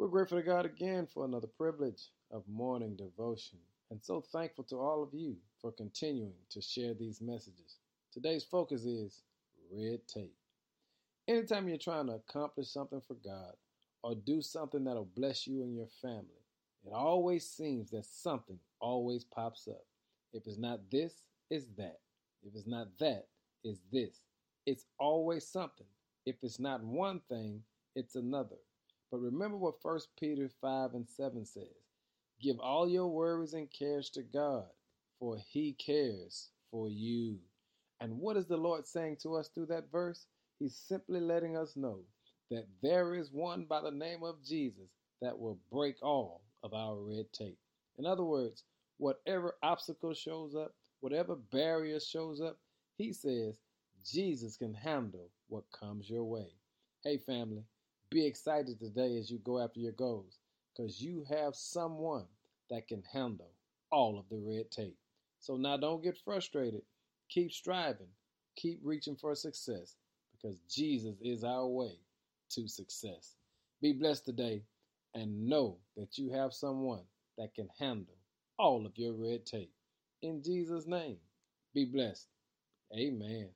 We're grateful to God again for another privilege of morning devotion, and so thankful to all of you for continuing to share these messages. Today's focus is red tape. Anytime you're trying to accomplish something for God or do something that'll bless you and your family, it always seems that something always pops up. If it's not this, it's that. If it's not that, it's this. It's always something. If it's not one thing, it's another. But remember what 1 Peter 5 and 7 says Give all your worries and cares to God, for he cares for you. And what is the Lord saying to us through that verse? He's simply letting us know that there is one by the name of Jesus that will break all of our red tape. In other words, whatever obstacle shows up, whatever barrier shows up, he says Jesus can handle what comes your way. Hey, family, be excited today as you go after your goals because you have someone that can handle all of the red tape. So now don't get frustrated. Keep striving. Keep reaching for success because Jesus is our way to success. Be blessed today and know that you have someone that can handle all of your red tape. In Jesus' name, be blessed. Amen.